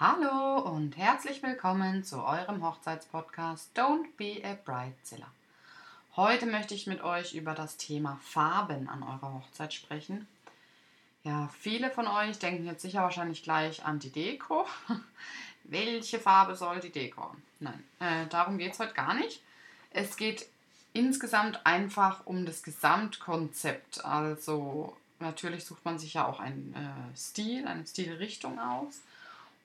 Hallo und herzlich willkommen zu eurem Hochzeitspodcast Don't Be a Bridezilla. Heute möchte ich mit euch über das Thema Farben an eurer Hochzeit sprechen. Ja, viele von euch denken jetzt sicher wahrscheinlich gleich an die Deko. Welche Farbe soll die Deko haben? Nein, äh, darum geht es heute gar nicht. Es geht insgesamt einfach um das Gesamtkonzept. Also natürlich sucht man sich ja auch einen äh, Stil, eine Stilrichtung aus.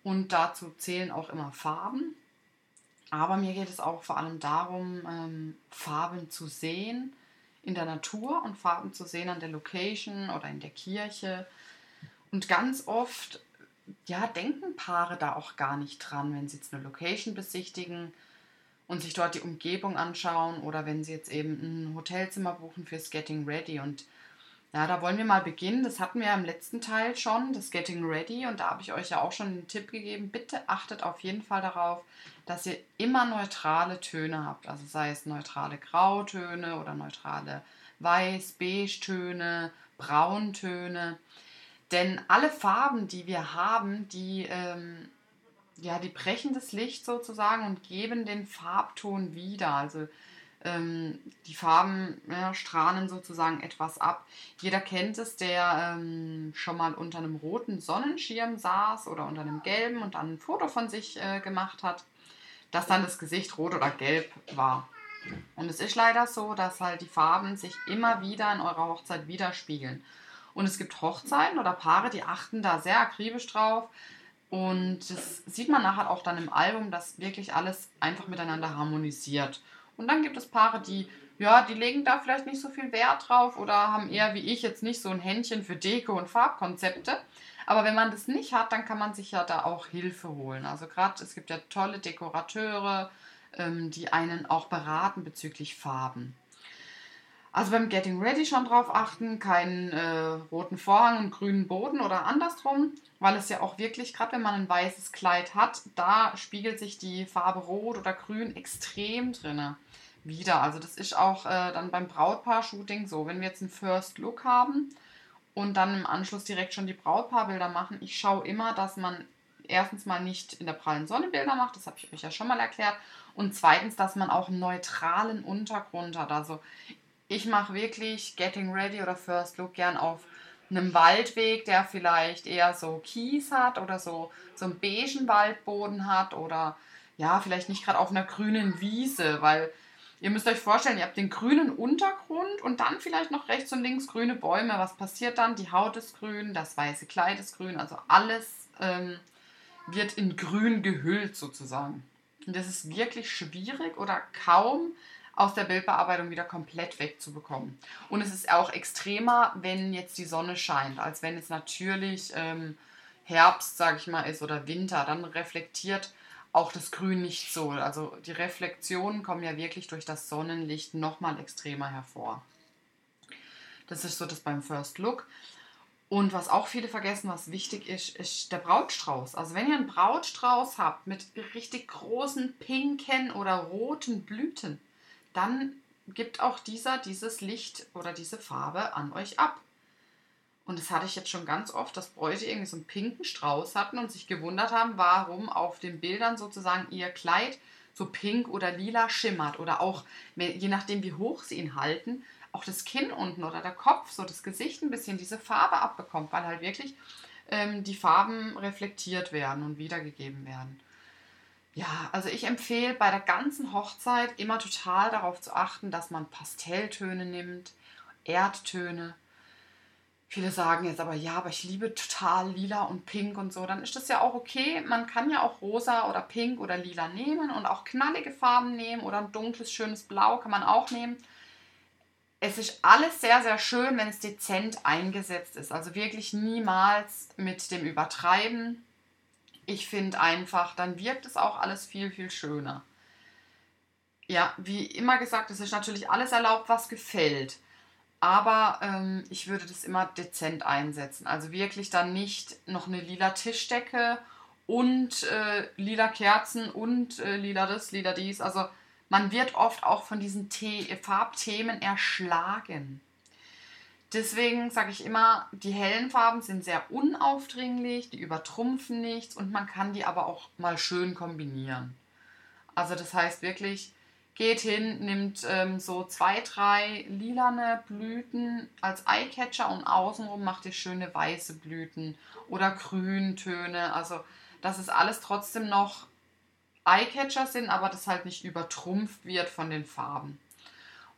Und dazu zählen auch immer Farben. Aber mir geht es auch vor allem darum, ähm, Farben zu sehen in der Natur und Farben zu sehen an der Location oder in der Kirche. Und ganz oft, ja, denken Paare da auch gar nicht dran, wenn sie jetzt eine Location besichtigen und sich dort die Umgebung anschauen oder wenn sie jetzt eben ein Hotelzimmer buchen fürs Getting Ready. Und ja, da wollen wir mal beginnen. Das hatten wir im letzten Teil schon, das Getting Ready. Und da habe ich euch ja auch schon einen Tipp gegeben. Bitte achtet auf jeden Fall darauf, dass ihr immer neutrale Töne habt. Also sei es neutrale Grautöne oder neutrale Weiß-, Beige-Töne, Brauntöne. Denn alle Farben, die wir haben, die, ähm, ja, die brechen das Licht sozusagen und geben den Farbton wieder. Also ähm, die Farben ja, strahlen sozusagen etwas ab. Jeder kennt es, der ähm, schon mal unter einem roten Sonnenschirm saß oder unter einem gelben und dann ein Foto von sich äh, gemacht hat, dass dann das Gesicht rot oder gelb war. Und es ist leider so, dass halt die Farben sich immer wieder in eurer Hochzeit widerspiegeln. Und es gibt Hochzeiten oder Paare, die achten da sehr akribisch drauf. Und das sieht man nachher auch dann im Album, dass wirklich alles einfach miteinander harmonisiert. Und dann gibt es Paare, die, ja, die legen da vielleicht nicht so viel Wert drauf oder haben eher wie ich jetzt nicht so ein Händchen für Deko und Farbkonzepte. Aber wenn man das nicht hat, dann kann man sich ja da auch Hilfe holen. Also gerade, es gibt ja tolle Dekorateure, ähm, die einen auch beraten bezüglich Farben. Also beim Getting Ready schon drauf achten, keinen äh, roten Vorhang und grünen Boden oder andersrum, weil es ja auch wirklich, gerade wenn man ein weißes Kleid hat, da spiegelt sich die Farbe Rot oder Grün extrem drin wieder. Also das ist auch äh, dann beim Brautpaar-Shooting so, wenn wir jetzt einen First Look haben und dann im Anschluss direkt schon die Brautpaarbilder machen, ich schaue immer, dass man erstens mal nicht in der prallen Sonne Bilder macht, das habe ich euch ja schon mal erklärt, und zweitens, dass man auch einen neutralen Untergrund hat. Also ich mache wirklich Getting Ready oder First Look gern auf einem Waldweg, der vielleicht eher so Kies hat oder so, so einen beigen Waldboden hat oder ja, vielleicht nicht gerade auf einer grünen Wiese, weil ihr müsst euch vorstellen, ihr habt den grünen Untergrund und dann vielleicht noch rechts und links grüne Bäume. Was passiert dann? Die Haut ist grün, das weiße Kleid ist grün, also alles ähm, wird in grün gehüllt sozusagen. Und das ist wirklich schwierig oder kaum aus der Bildbearbeitung wieder komplett wegzubekommen. Und es ist auch extremer, wenn jetzt die Sonne scheint, als wenn es natürlich ähm, Herbst, sage ich mal, ist oder Winter. Dann reflektiert auch das Grün nicht so. Also die Reflexionen kommen ja wirklich durch das Sonnenlicht nochmal extremer hervor. Das ist so das beim First Look. Und was auch viele vergessen, was wichtig ist, ist der Brautstrauß. Also wenn ihr einen Brautstrauß habt mit richtig großen pinken oder roten Blüten, dann gibt auch dieser dieses Licht oder diese Farbe an euch ab. Und das hatte ich jetzt schon ganz oft, dass Bräute irgendwie so einen pinken Strauß hatten und sich gewundert haben, warum auf den Bildern sozusagen ihr Kleid so pink oder lila schimmert. Oder auch, je nachdem wie hoch sie ihn halten, auch das Kinn unten oder der Kopf, so das Gesicht ein bisschen diese Farbe abbekommt, weil halt wirklich ähm, die Farben reflektiert werden und wiedergegeben werden. Ja, also ich empfehle bei der ganzen Hochzeit immer total darauf zu achten, dass man Pastelltöne nimmt, Erdtöne. Viele sagen jetzt aber, ja, aber ich liebe total lila und pink und so. Dann ist das ja auch okay. Man kann ja auch rosa oder pink oder lila nehmen und auch knallige Farben nehmen oder ein dunkles, schönes Blau kann man auch nehmen. Es ist alles sehr, sehr schön, wenn es dezent eingesetzt ist. Also wirklich niemals mit dem Übertreiben ich finde einfach, dann wirkt es auch alles viel, viel schöner. Ja, wie immer gesagt, es ist natürlich alles erlaubt, was gefällt. Aber ähm, ich würde das immer dezent einsetzen. Also wirklich dann nicht noch eine lila Tischdecke und äh, lila Kerzen und äh, lila das, lila dies. Also man wird oft auch von diesen The Farbthemen erschlagen. Deswegen sage ich immer, die hellen Farben sind sehr unaufdringlich, die übertrumpfen nichts und man kann die aber auch mal schön kombinieren. Also das heißt wirklich, geht hin, nimmt ähm, so zwei, drei lilane Blüten als Eyecatcher und außenrum macht ihr schöne weiße Blüten oder Grüntöne. Also, dass es alles trotzdem noch Eyecatcher sind, aber das halt nicht übertrumpft wird von den Farben.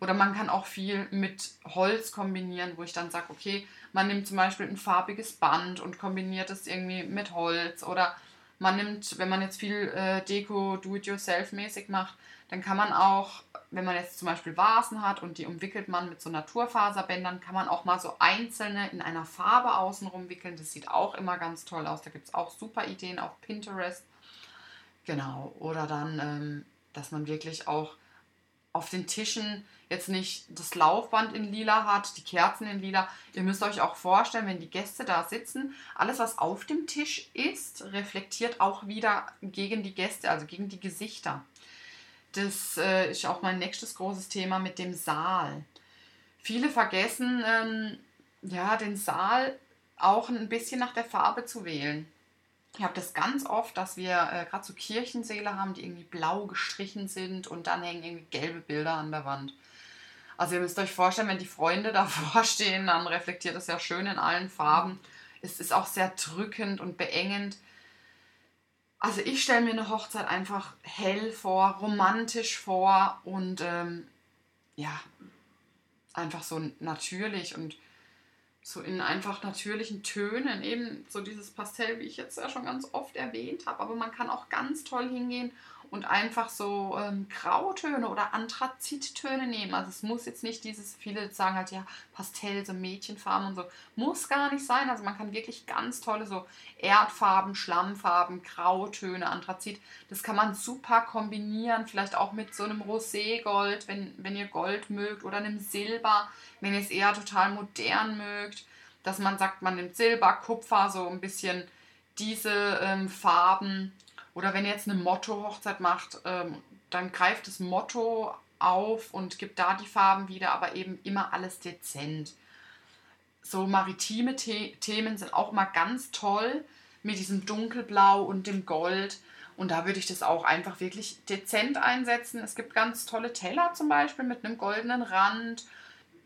Oder man kann auch viel mit Holz kombinieren, wo ich dann sage, okay, man nimmt zum Beispiel ein farbiges Band und kombiniert es irgendwie mit Holz. Oder man nimmt, wenn man jetzt viel äh, Deko do-it-yourself-mäßig macht, dann kann man auch, wenn man jetzt zum Beispiel Vasen hat und die umwickelt man mit so Naturfaserbändern, kann man auch mal so einzelne in einer Farbe außenrum wickeln. Das sieht auch immer ganz toll aus. Da gibt es auch super Ideen auf Pinterest. Genau. Oder dann, ähm, dass man wirklich auch auf den Tischen jetzt nicht das Laufband in lila hat, die Kerzen in lila. Ihr müsst euch auch vorstellen, wenn die Gäste da sitzen, alles, was auf dem Tisch ist, reflektiert auch wieder gegen die Gäste, also gegen die Gesichter. Das äh, ist auch mein nächstes großes Thema mit dem Saal. Viele vergessen, ähm, ja, den Saal auch ein bisschen nach der Farbe zu wählen. Ich habe das ganz oft, dass wir äh, gerade so Kirchensäle haben, die irgendwie blau gestrichen sind und dann hängen irgendwie gelbe Bilder an der Wand. Also ihr müsst euch vorstellen, wenn die Freunde davor stehen, dann reflektiert das ja schön in allen Farben. Es ist auch sehr drückend und beengend. Also ich stelle mir eine Hochzeit einfach hell vor, romantisch vor und ähm, ja, einfach so natürlich und so in einfach natürlichen Tönen, eben so dieses Pastell, wie ich jetzt ja schon ganz oft erwähnt habe, aber man kann auch ganz toll hingehen und einfach so ähm, Grautöne oder Anthrazittöne nehmen. Also es muss jetzt nicht dieses, viele sagen halt ja Pastell, so Mädchenfarben und so, muss gar nicht sein. Also man kann wirklich ganz tolle so Erdfarben, Schlammfarben, Grautöne, Anthrazit, das kann man super kombinieren, vielleicht auch mit so einem Roségold, wenn, wenn ihr Gold mögt oder einem Silber, wenn ihr es eher total modern mögt, dass man sagt, man nimmt Silber, Kupfer, so ein bisschen diese ähm, Farben oder wenn ihr jetzt eine Motto-Hochzeit macht, ähm, dann greift das Motto auf und gibt da die Farben wieder, aber eben immer alles dezent. So maritime The Themen sind auch mal ganz toll mit diesem Dunkelblau und dem Gold. Und da würde ich das auch einfach wirklich dezent einsetzen. Es gibt ganz tolle Teller zum Beispiel mit einem goldenen Rand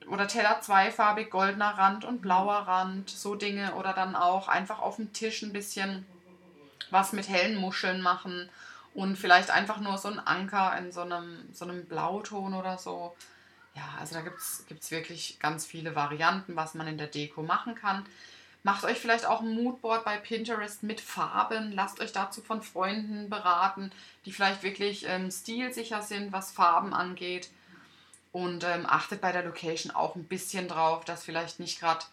oder Teller zweifarbig, goldener Rand und blauer Rand, so Dinge. Oder dann auch einfach auf dem Tisch ein bisschen was mit hellen Muscheln machen und vielleicht einfach nur so ein Anker in so einem, so einem Blauton oder so. Ja, also da gibt es wirklich ganz viele Varianten, was man in der Deko machen kann. Macht euch vielleicht auch ein Moodboard bei Pinterest mit Farben. Lasst euch dazu von Freunden beraten, die vielleicht wirklich ähm, stilsicher sind, was Farben angeht. Und ähm, achtet bei der Location auch ein bisschen drauf, dass vielleicht nicht gerade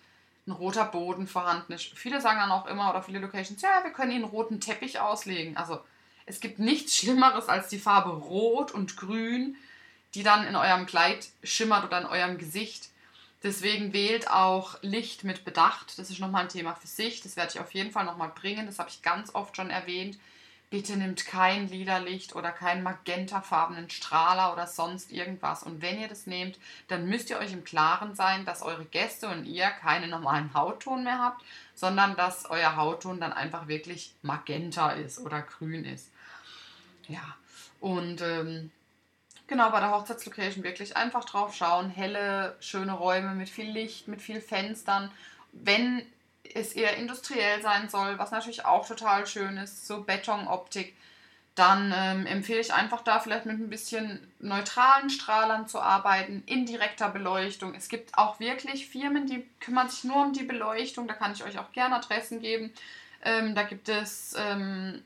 ein roter Boden vorhanden ist. Viele sagen dann auch immer, oder viele Locations, ja, wir können Ihnen roten Teppich auslegen. Also es gibt nichts Schlimmeres als die Farbe Rot und Grün, die dann in eurem Kleid schimmert oder in eurem Gesicht. Deswegen wählt auch Licht mit Bedacht. Das ist nochmal ein Thema für sich. Das werde ich auf jeden Fall nochmal bringen. Das habe ich ganz oft schon erwähnt. Bitte nimmt kein lila Licht oder keinen magentafarbenen Strahler oder sonst irgendwas. Und wenn ihr das nehmt, dann müsst ihr euch im Klaren sein, dass eure Gäste und ihr keinen normalen Hautton mehr habt, sondern dass euer Hautton dann einfach wirklich magenta ist oder grün ist. Ja, und ähm, genau bei der Hochzeitslocation wirklich einfach drauf schauen. Helle, schöne Räume mit viel Licht, mit viel Fenstern. Wenn es eher industriell sein soll, was natürlich auch total schön ist, so Betonoptik, dann ähm, empfehle ich einfach da vielleicht mit ein bisschen neutralen Strahlern zu arbeiten, indirekter Beleuchtung. Es gibt auch wirklich Firmen, die kümmern sich nur um die Beleuchtung, da kann ich euch auch gerne Adressen geben. Ähm, da gibt es, ähm,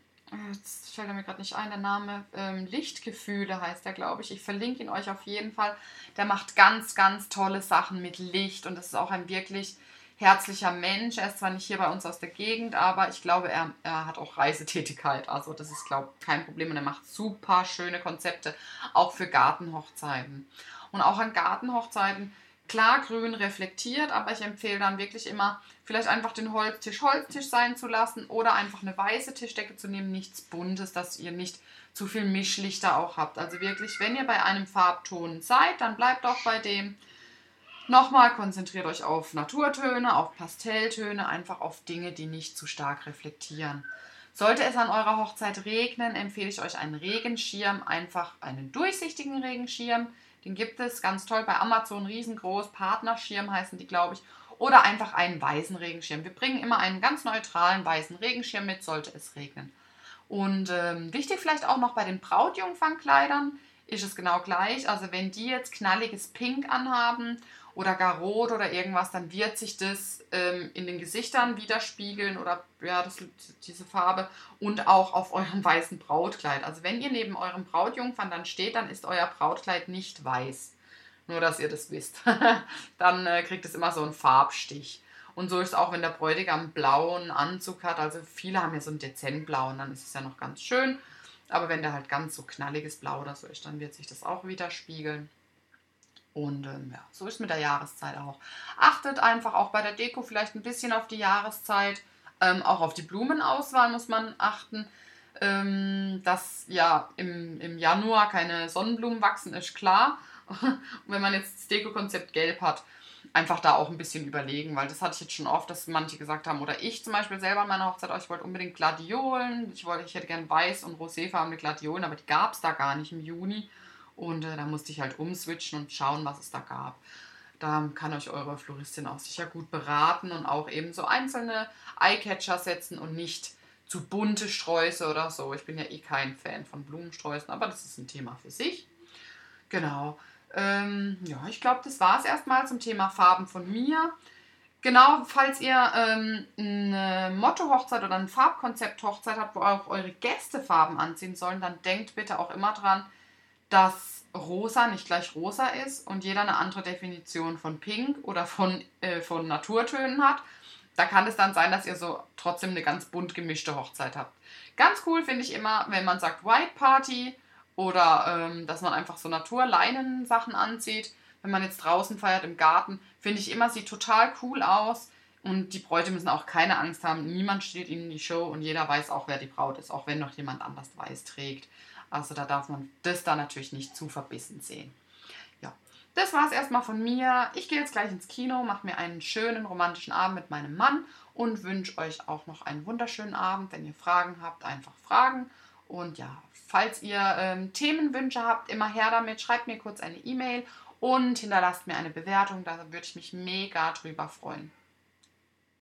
jetzt fällt mir gerade nicht ein, der Name, ähm, Lichtgefühle heißt der, glaube ich. Ich verlinke ihn euch auf jeden Fall. Der macht ganz, ganz tolle Sachen mit Licht und das ist auch ein wirklich herzlicher Mensch. Er ist zwar nicht hier bei uns aus der Gegend, aber ich glaube, er, er hat auch Reisetätigkeit. Also das ist, glaube ich, kein Problem. Und er macht super schöne Konzepte, auch für Gartenhochzeiten. Und auch an Gartenhochzeiten, klar grün reflektiert, aber ich empfehle dann wirklich immer, vielleicht einfach den Holztisch Holztisch sein zu lassen oder einfach eine weiße Tischdecke zu nehmen, nichts Buntes, dass ihr nicht zu viel Mischlichter auch habt. Also wirklich, wenn ihr bei einem Farbton seid, dann bleibt auch bei dem Nochmal konzentriert euch auf Naturtöne, auf Pastelltöne, einfach auf Dinge, die nicht zu stark reflektieren. Sollte es an eurer Hochzeit regnen, empfehle ich euch einen Regenschirm, einfach einen durchsichtigen Regenschirm. Den gibt es ganz toll bei Amazon, riesengroß, Partnerschirm heißen die, glaube ich. Oder einfach einen weißen Regenschirm. Wir bringen immer einen ganz neutralen weißen Regenschirm mit, sollte es regnen. Und ähm, wichtig vielleicht auch noch bei den Brautjungfernkleidern ist es genau gleich. Also wenn die jetzt knalliges Pink anhaben oder gar rot oder irgendwas, dann wird sich das ähm, in den Gesichtern widerspiegeln oder ja, das, diese Farbe und auch auf eurem weißen Brautkleid. Also wenn ihr neben eurem Brautjungfern dann steht, dann ist euer Brautkleid nicht weiß. Nur, dass ihr das wisst. dann äh, kriegt es immer so einen Farbstich. Und so ist es auch, wenn der Bräutigam einen blauen Anzug hat. Also viele haben ja so einen dezentblauen, dann ist es ja noch ganz schön. Aber wenn der halt ganz so knalliges Blau oder so ist, dann wird sich das auch widerspiegeln. Und ähm, ja, so ist es mit der Jahreszeit auch. Achtet einfach auch bei der Deko vielleicht ein bisschen auf die Jahreszeit. Ähm, auch auf die Blumenauswahl muss man achten. Ähm, dass ja im, im Januar keine Sonnenblumen wachsen, ist klar. Und wenn man jetzt das Deko-Konzept gelb hat, einfach da auch ein bisschen überlegen, weil das hatte ich jetzt schon oft, dass manche gesagt haben, oder ich zum Beispiel selber an meiner Hochzeit, oh, ich wollte unbedingt Gladiolen, ich, wollte, ich hätte gern weiß und roséfarbene Gladiolen, aber die gab es da gar nicht im Juni. Und äh, da musste ich halt umswitchen und schauen, was es da gab. Da kann euch eure Floristin auch sicher gut beraten und auch eben so einzelne Eyecatcher setzen und nicht zu bunte Sträuße oder so. Ich bin ja eh kein Fan von Blumensträußen, aber das ist ein Thema für sich. Genau. Ähm, ja, ich glaube, das war es erstmal zum Thema Farben von mir. Genau, falls ihr ähm, eine Motto-Hochzeit oder ein Farbkonzept-Hochzeit habt, wo auch eure Gäste Farben anziehen sollen, dann denkt bitte auch immer dran, dass rosa nicht gleich rosa ist und jeder eine andere Definition von Pink oder von, äh, von Naturtönen hat. Da kann es dann sein, dass ihr so trotzdem eine ganz bunt gemischte Hochzeit habt. Ganz cool finde ich immer, wenn man sagt White Party oder ähm, dass man einfach so Naturleinen-Sachen anzieht. Wenn man jetzt draußen feiert im Garten, finde ich immer, sieht total cool aus. Und die Bräute müssen auch keine Angst haben. Niemand steht ihnen in die Show und jeder weiß auch, wer die Braut ist, auch wenn noch jemand anders weiß trägt. Also da darf man das da natürlich nicht zu verbissen sehen. Ja, das war es erstmal von mir. Ich gehe jetzt gleich ins Kino, mache mir einen schönen romantischen Abend mit meinem Mann und wünsche euch auch noch einen wunderschönen Abend. Wenn ihr Fragen habt, einfach fragen. Und ja, falls ihr ähm, Themenwünsche habt, immer her damit. Schreibt mir kurz eine E-Mail und hinterlasst mir eine Bewertung. Da würde ich mich mega drüber freuen.